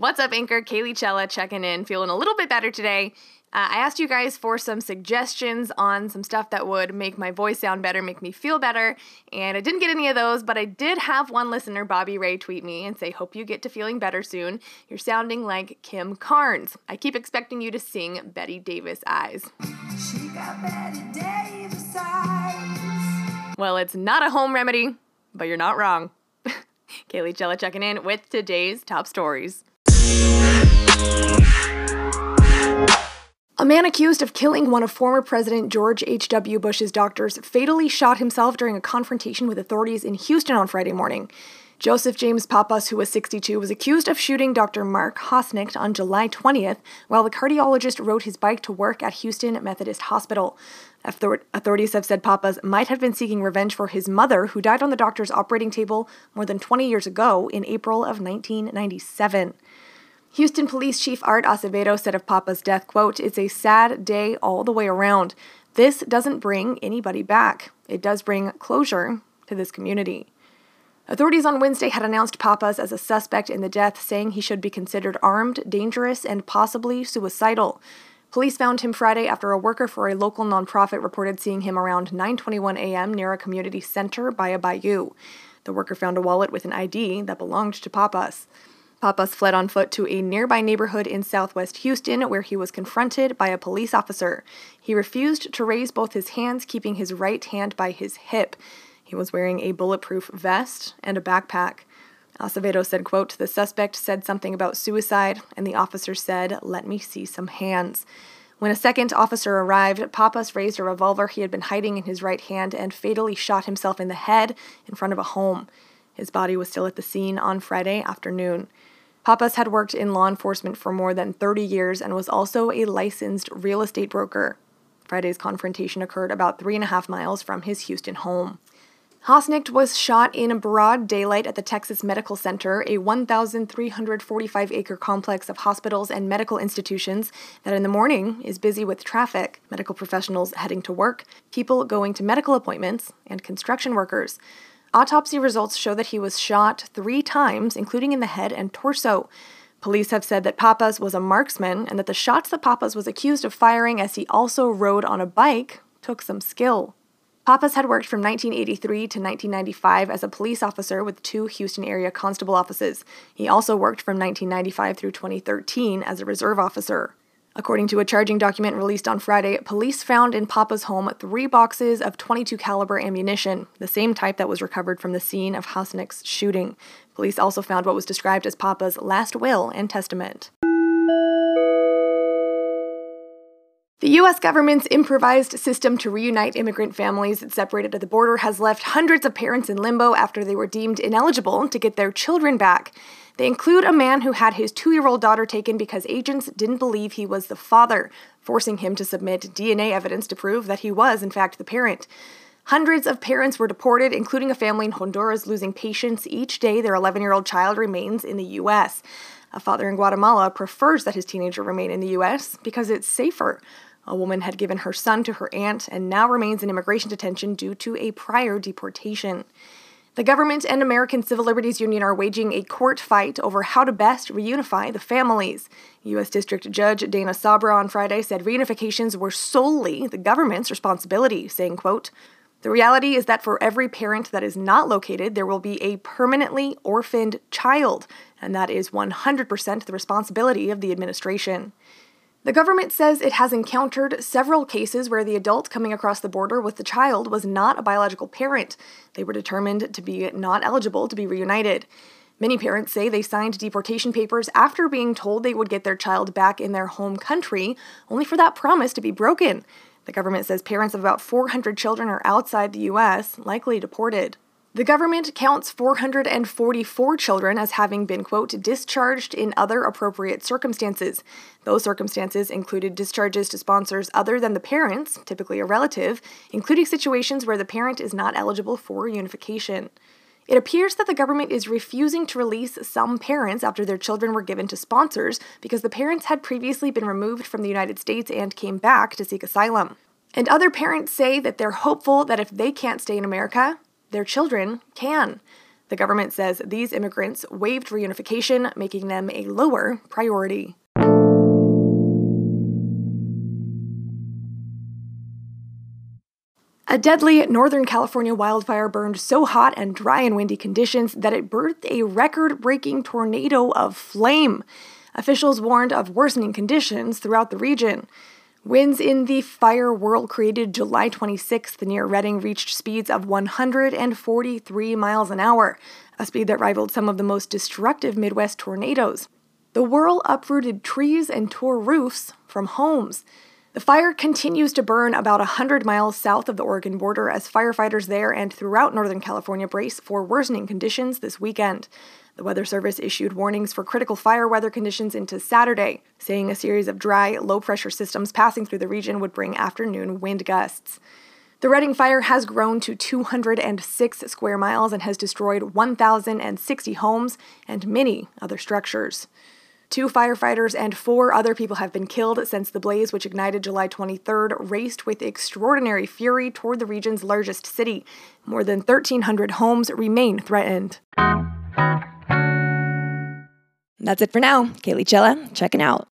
What's up, Anchor? Kaylee Chella checking in, feeling a little bit better today. Uh, I asked you guys for some suggestions on some stuff that would make my voice sound better, make me feel better, and I didn't get any of those, but I did have one listener, Bobby Ray, tweet me and say, Hope you get to feeling better soon. You're sounding like Kim Carnes. I keep expecting you to sing Bette Davis Eyes. Bette Davis eyes. Well, it's not a home remedy, but you're not wrong. Kaylee Chella checking in with today's top stories. A man accused of killing one of former President George H.W. Bush's doctors fatally shot himself during a confrontation with authorities in Houston on Friday morning. Joseph James Pappas, who was 62, was accused of shooting Dr. Mark Hausknecht on July 20th while the cardiologist rode his bike to work at Houston Methodist Hospital. Authorities have said Pappas might have been seeking revenge for his mother, who died on the doctor's operating table more than 20 years ago in April of 1997. Houston Police Chief Art Acevedo said of Pappas' death, quote, It's a sad day all the way around. This doesn't bring anybody back. It does bring closure to this community. Authorities on Wednesday had announced Pappas as a suspect in the death, saying he should be considered armed, dangerous, and possibly suicidal. Police found him Friday after a worker for a local nonprofit reported seeing him around 9:21 a.m. near a community center by a bayou. The worker found a wallet with an ID that belonged to Pappas. Pappas fled on foot to a nearby neighborhood in southwest Houston where he was confronted by a police officer. He refused to raise both his hands, keeping his right hand by his hip. He was wearing a bulletproof vest and a backpack. Acevedo said, quote, The suspect said something about suicide, and the officer said, Let me see some hands. When a second officer arrived, Pappas raised a revolver he had been hiding in his right hand and fatally shot himself in the head in front of a home. His body was still at the scene on Friday afternoon. Pappas had worked in law enforcement for more than 30 years and was also a licensed real estate broker. Friday's confrontation occurred about three and a half miles from his Houston home. Hausknecht was shot in broad daylight at the Texas Medical Center, a 1,345 acre complex of hospitals and medical institutions that in the morning is busy with traffic, medical professionals heading to work, people going to medical appointments, and construction workers. Autopsy results show that he was shot three times, including in the head and torso. Police have said that Pappas was a marksman and that the shots that Pappas was accused of firing as he also rode on a bike took some skill. Pappas had worked from 1983 to 1995 as a police officer with two Houston area constable offices. He also worked from 1995 through 2013 as a reserve officer. According to a charging document released on Friday, police found in Pappas' home three boxes of 22 caliber ammunition, the same type that was recovered from the scene of Hausknecht's shooting. Police also found what was described as Pappas' last will and testament. The U.S. government's improvised system to reunite immigrant families that separated at the border has left hundreds of parents in limbo after they were deemed ineligible to get their children back. They include a man who had his two year old daughter taken because agents didn't believe he was the father, forcing him to submit DNA evidence to prove that he was, in fact, the parent. Hundreds of parents were deported, including a family in Honduras losing patience each day their 11 year old child remains in the U.S. A father in Guatemala prefers that his teenager remain in the U.S. because it's safer. A woman had given her son to her aunt and now remains in immigration detention due to a prior deportation. The government and American Civil Liberties Union are waging a court fight over how to best reunify the families. U.S. District Judge Dana Sabraw on Friday said reunifications were solely the government's responsibility, saying, quote, the reality is that for every parent that is not located, there will be a permanently orphaned child, and that is 100% the responsibility of the administration. The government says it has encountered several cases where the adult coming across the border with the child was not a biological parent. They were determined to be not eligible to be reunited. Many parents say they signed deportation papers after being told they would get their child back in their home country, only for that promise to be broken. The government says parents of about 400 children are outside the U.S., likely deported. The government counts 444 children as having been, quote, discharged in other appropriate circumstances. Those circumstances included discharges to sponsors other than the parents, typically a relative, including situations where the parent is not eligible for unification. It appears that the government is refusing to release some parents after their children were given to sponsors because the parents had previously been removed from the United States and came back to seek asylum. And other parents say that they're hopeful that if they can't stay in America, their children can. The government says these immigrants waived reunification, making them a lower priority. A deadly Northern California wildfire burned so hot and dry in windy conditions that it birthed a record breaking tornado of flame. Officials warned of worsening conditions throughout the region. Winds in the fire whirl created July 26th near Redding reached speeds of 143 miles an hour, a speed that rivaled some of the most destructive Midwest tornadoes. The whirl uprooted trees and tore roofs from homes. The fire continues to burn about 100 miles south of the Oregon border as firefighters there and throughout Northern California brace for worsening conditions this weekend. The Weather Service issued warnings for critical fire weather conditions into Saturday, saying a series of dry, low pressure systems passing through the region would bring afternoon wind gusts. The Redding fire has grown to 206 square miles and has destroyed 1,060 homes and many other structures. Two firefighters and four other people have been killed since the blaze, which ignited July 23rd, raced with extraordinary fury toward the region's largest city. More than 1,300 homes remain threatened. That's it for now. Kaylee Chella, checking out.